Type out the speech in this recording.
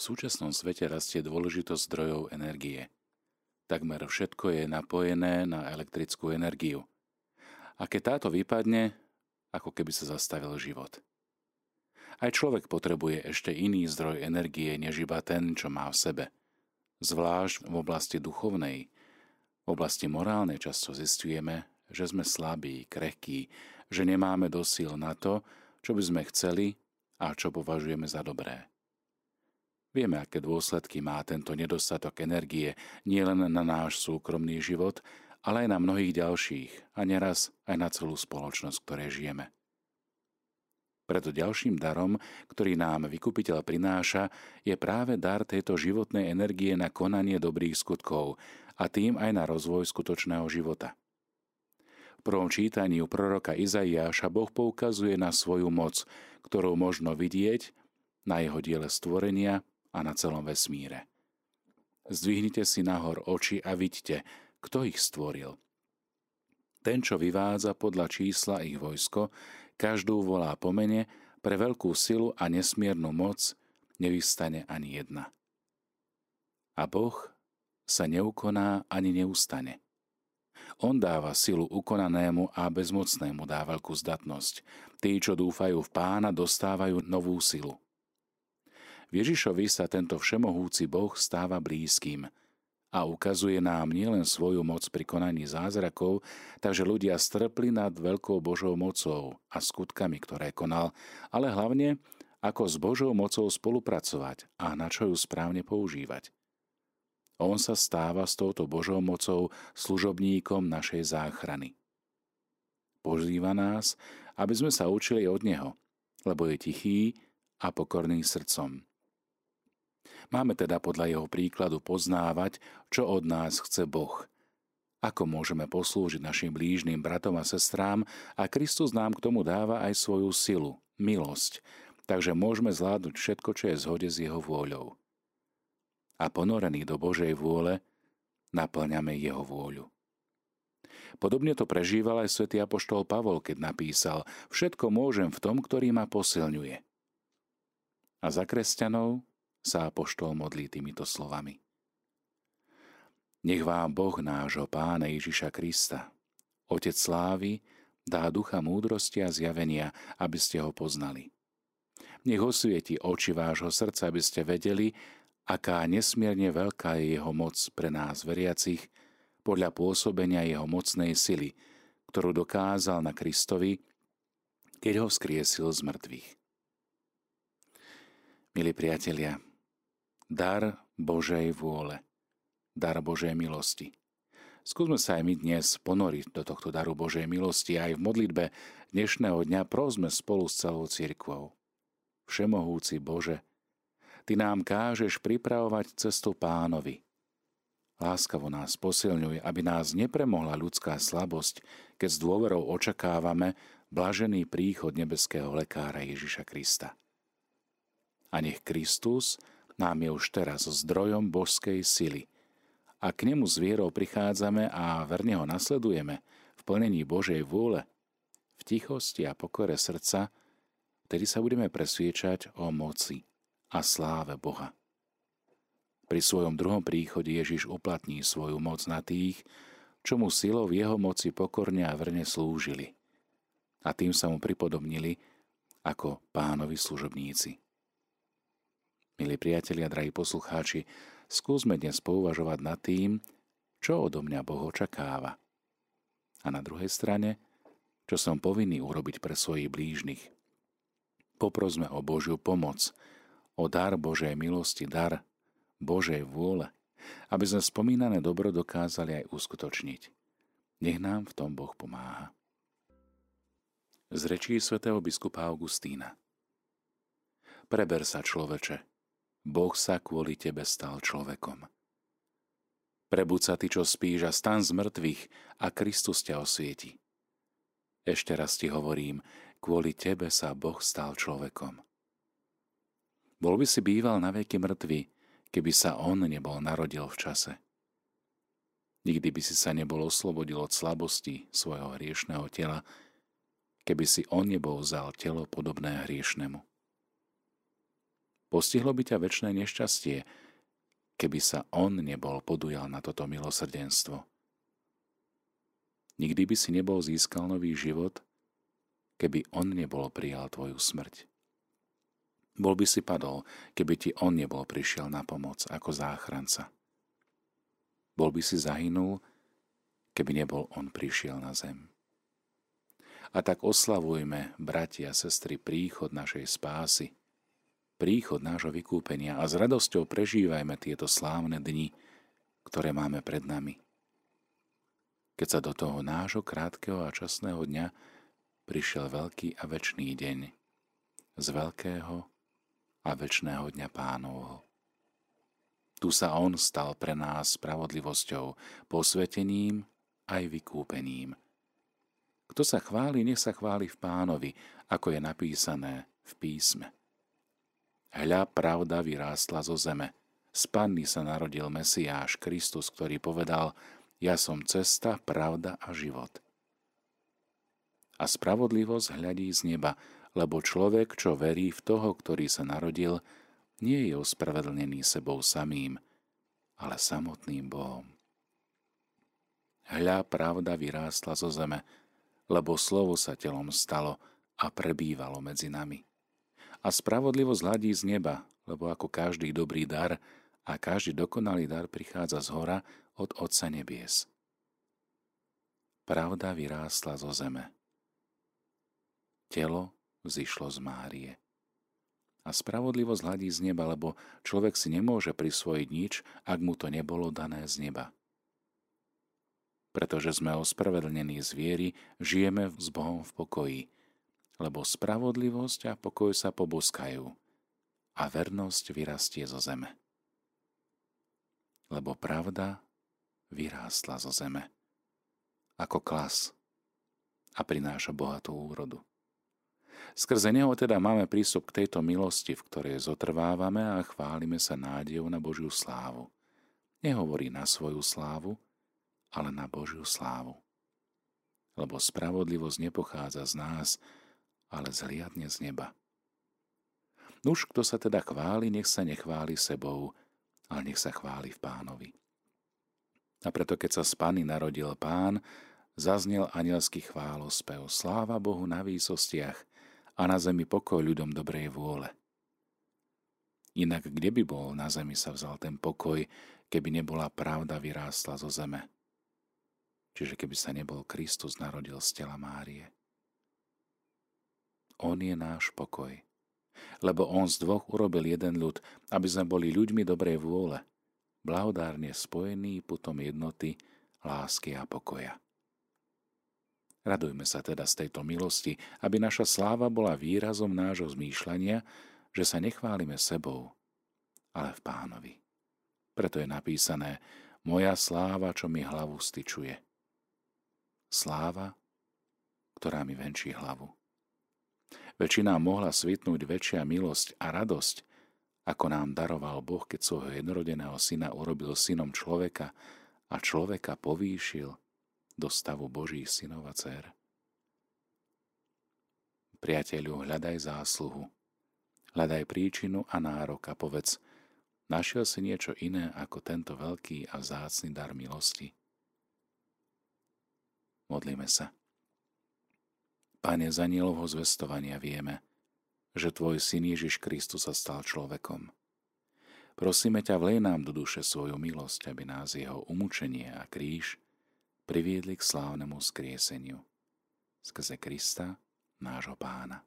V súčasnom svete rastie dôležitosť zdrojov energie. Takmer všetko je napojené na elektrickú energiu. A keď táto vypadne, ako keby sa zastavil život. Aj človek potrebuje ešte iný zdroj energie, než iba ten, čo má v sebe. Zvlášť v oblasti duchovnej, v oblasti morálnej často zistujeme, že sme slabí, krehkí, že nemáme dosil na to, čo by sme chceli a čo považujeme za dobré. Vieme, aké dôsledky má tento nedostatok energie nielen na náš súkromný život, ale aj na mnohých ďalších a neraz aj na celú spoločnosť, ktorej žijeme. Preto ďalším darom, ktorý nám vykupiteľ prináša, je práve dar tejto životnej energie na konanie dobrých skutkov a tým aj na rozvoj skutočného života. V prvom čítaní u proroka Izaiáša Boh poukazuje na svoju moc, ktorú možno vidieť na jeho diele stvorenia a na celom vesmíre. Zdvihnite si nahor oči a vidíte, kto ich stvoril. Ten, čo vyvádza podľa čísla ich vojsko, každú volá po mene, pre veľkú silu a nesmiernu moc nevystane ani jedna. A Boh sa neukoná ani neustane. On dáva silu ukonanému a bezmocnému dá veľkú zdatnosť. Tí, čo dúfajú v pána, dostávajú novú silu. V Ježišovi sa tento všemohúci Boh stáva blízkym a ukazuje nám nielen svoju moc pri konaní zázrakov, takže ľudia strpli nad veľkou Božou mocou a skutkami, ktoré konal, ale hlavne ako s Božou mocou spolupracovať a na čo ju správne používať. On sa stáva s touto Božou mocou služobníkom našej záchrany. Pozýva nás, aby sme sa učili od Neho, lebo je tichý a pokorný srdcom. Máme teda podľa jeho príkladu poznávať, čo od nás chce Boh. Ako môžeme poslúžiť našim blížnym bratom a sestrám a Kristus nám k tomu dáva aj svoju silu, milosť, takže môžeme zvládnuť všetko, čo je zhode s jeho vôľou a ponorení do Božej vôle, naplňame jeho vôľu. Podobne to prežíval aj svätý apoštol Pavol, keď napísal Všetko môžem v tom, ktorý ma posilňuje. A za kresťanov sa apoštol modlí týmito slovami. Nech vám Boh nášho Pána Ježiša Krista, Otec slávy, dá ducha múdrosti a zjavenia, aby ste ho poznali. Nech osvieti oči vášho srdca, aby ste vedeli, aká nesmierne veľká je jeho moc pre nás veriacich podľa pôsobenia jeho mocnej sily, ktorú dokázal na Kristovi, keď ho skriesil z mŕtvych. Milí priatelia, dar Božej vôle, dar Božej milosti. Skúsme sa aj my dnes ponoriť do tohto daru Božej milosti aj v modlitbe dnešného dňa prosme spolu s celou cirkvou. Všemohúci Bože, Ty nám kážeš pripravovať cestu pánovi. Láskavo nás posilňuj, aby nás nepremohla ľudská slabosť, keď s dôverou očakávame blažený príchod nebeského lekára Ježiša Krista. A nech Kristus nám je už teraz zdrojom božskej sily. A k nemu s vierou prichádzame a verne ho nasledujeme v plnení Božej vôle, v tichosti a pokore srdca, vtedy sa budeme presviečať o moci a sláve Boha. Pri svojom druhom príchode Ježiš uplatní svoju moc na tých, čo mu silou jeho moci pokorne a vrne slúžili. A tým sa mu pripodobnili ako pánovi služobníci. Milí priatelia, drahí poslucháči, skúsme dnes pouvažovať nad tým, čo odo mňa Boh očakáva. A na druhej strane, čo som povinný urobiť pre svojich blížnych. Poprosme o Božiu pomoc, o dar Božej milosti, dar Božej vôle, aby sme spomínané dobro dokázali aj uskutočniť. Nech nám v tom Boh pomáha. Z rečí svätého biskupa Augustína Preber sa, človeče, Boh sa kvôli tebe stal človekom. Prebuď sa ty, čo spíš a stan z mŕtvych a Kristus ťa osvieti. Ešte raz ti hovorím, kvôli tebe sa Boh stal človekom. Bol by si býval na veky mŕtvy, keby sa on nebol narodil v čase. Nikdy by si sa nebol oslobodil od slabosti svojho hriešného tela, keby si on nebol vzal telo podobné hriešnemu. Postihlo by ťa väčšie nešťastie, keby sa on nebol podujal na toto milosrdenstvo. Nikdy by si nebol získal nový život, keby on nebol prijal tvoju smrť. Bol by si padol, keby ti on nebol prišiel na pomoc ako záchranca. Bol by si zahynul, keby nebol on prišiel na zem. A tak oslavujme, bratia a sestry, príchod našej spásy, príchod nášho vykúpenia a s radosťou prežívajme tieto slávne dni, ktoré máme pred nami. Keď sa do toho nášho krátkeho a časného dňa prišiel veľký a väčší deň z veľkého a väčšného dňa pánovho. Tu sa on stal pre nás spravodlivosťou, posvetením aj vykúpením. Kto sa chváli, nech sa chváli v pánovi, ako je napísané v písme. Hľa pravda vyrástla zo zeme. Z panny sa narodil Mesiáš Kristus, ktorý povedal, ja som cesta, pravda a život. A spravodlivosť hľadí z neba, lebo človek, čo verí v toho, ktorý sa narodil, nie je ospravedlnený sebou samým, ale samotným Bohom. Hľa pravda vyrástla zo zeme, lebo slovo sa telom stalo a prebývalo medzi nami. A spravodlivosť hladí z neba, lebo ako každý dobrý dar a každý dokonalý dar prichádza z hora od Otca nebies. Pravda vyrástla zo zeme. Telo vzýšlo z Márie. A spravodlivosť hladí z neba, lebo človek si nemôže prisvojiť nič, ak mu to nebolo dané z neba pretože sme ospravedlnení z viery, žijeme s Bohom v pokoji, lebo spravodlivosť a pokoj sa poboskajú a vernosť vyrastie zo zeme. Lebo pravda vyrástla zo zeme ako klas a prináša bohatú úrodu. Skrze neho teda máme prístup k tejto milosti, v ktorej zotrvávame a chválime sa nádejou na Božiu slávu. Nehovorí na svoju slávu, ale na Božiu slávu. Lebo spravodlivosť nepochádza z nás, ale zliadne z neba. Nuž, kto sa teda chváli, nech sa nechváli sebou, ale nech sa chváli v pánovi. A preto, keď sa z Pany narodil pán, zaznel anielský chválospev. Sláva Bohu na výsostiach a na zemi pokoj ľuďom dobrej vôle. Inak kde by bol na zemi sa vzal ten pokoj, keby nebola pravda vyrástla zo zeme? Čiže keby sa nebol Kristus narodil z tela Márie. On je náš pokoj. Lebo on z dvoch urobil jeden ľud, aby sme boli ľuďmi dobrej vôle, blahodárne spojení putom jednoty, lásky a pokoja. Radujme sa teda z tejto milosti, aby naša sláva bola výrazom nášho zmýšľania, že sa nechválime sebou, ale v pánovi. Preto je napísané, moja sláva, čo mi hlavu styčuje sláva, ktorá mi venčí hlavu. Veď nám mohla svitnúť väčšia milosť a radosť, ako nám daroval Boh, keď svojho jednorodeného syna urobil synom človeka a človeka povýšil do stavu Božích synov a dcer. Priateľu, hľadaj zásluhu, hľadaj príčinu a nárok a povedz, našiel si niečo iné ako tento veľký a vzácny dar milosti. Modlíme sa. Pane, z anielovho zvestovania vieme, že Tvoj Syn Ježiš Kristus sa stal človekom. Prosíme ťa, vlej nám do duše svoju milosť, aby nás jeho umúčenie a kríž priviedli k slávnemu skrieseniu. Skrze Krista, nášho pána.